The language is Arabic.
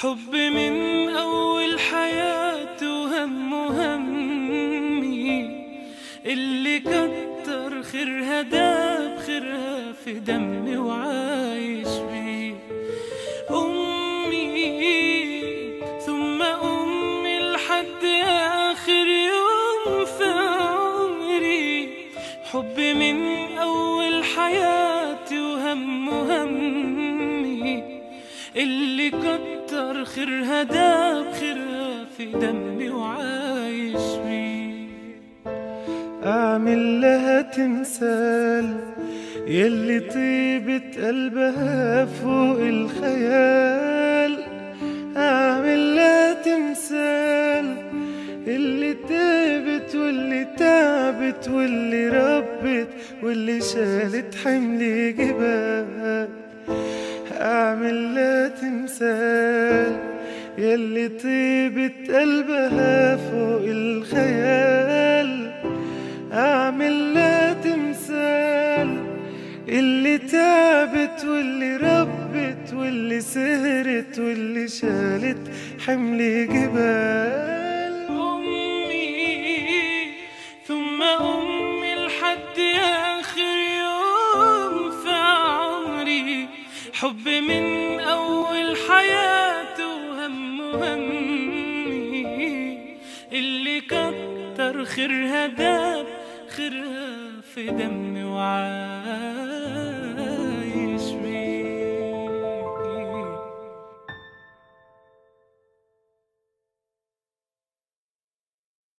حب من أول حياته وهم همي اللي كتر خيرها داب خيرها في دمي وعايش بيه. أمي ثم أمي لحد آخر يوم في عمري. حب من أول حياتي وهم همي اللي كتر خيرها داب خيرها في دمي وعايش بيه أعمل لها تمثال يلي طيبة قلبها فوق الخيال. أعمل لها تمثال اللي تعبت واللي تعبت واللي ربت واللي شالت حمل جبال. أعمل لها تمثال. يلي طيبة قلبها فوق الخيال. أعمل لها تمثال اللي تعبت واللي ربت واللي سهرت واللي شالت حمل جبال. أمي ثم أمي لحد آخر يوم في عمري. حب من أول حياته همي اللي كتر خيرها داب خيرها في دمي وعاد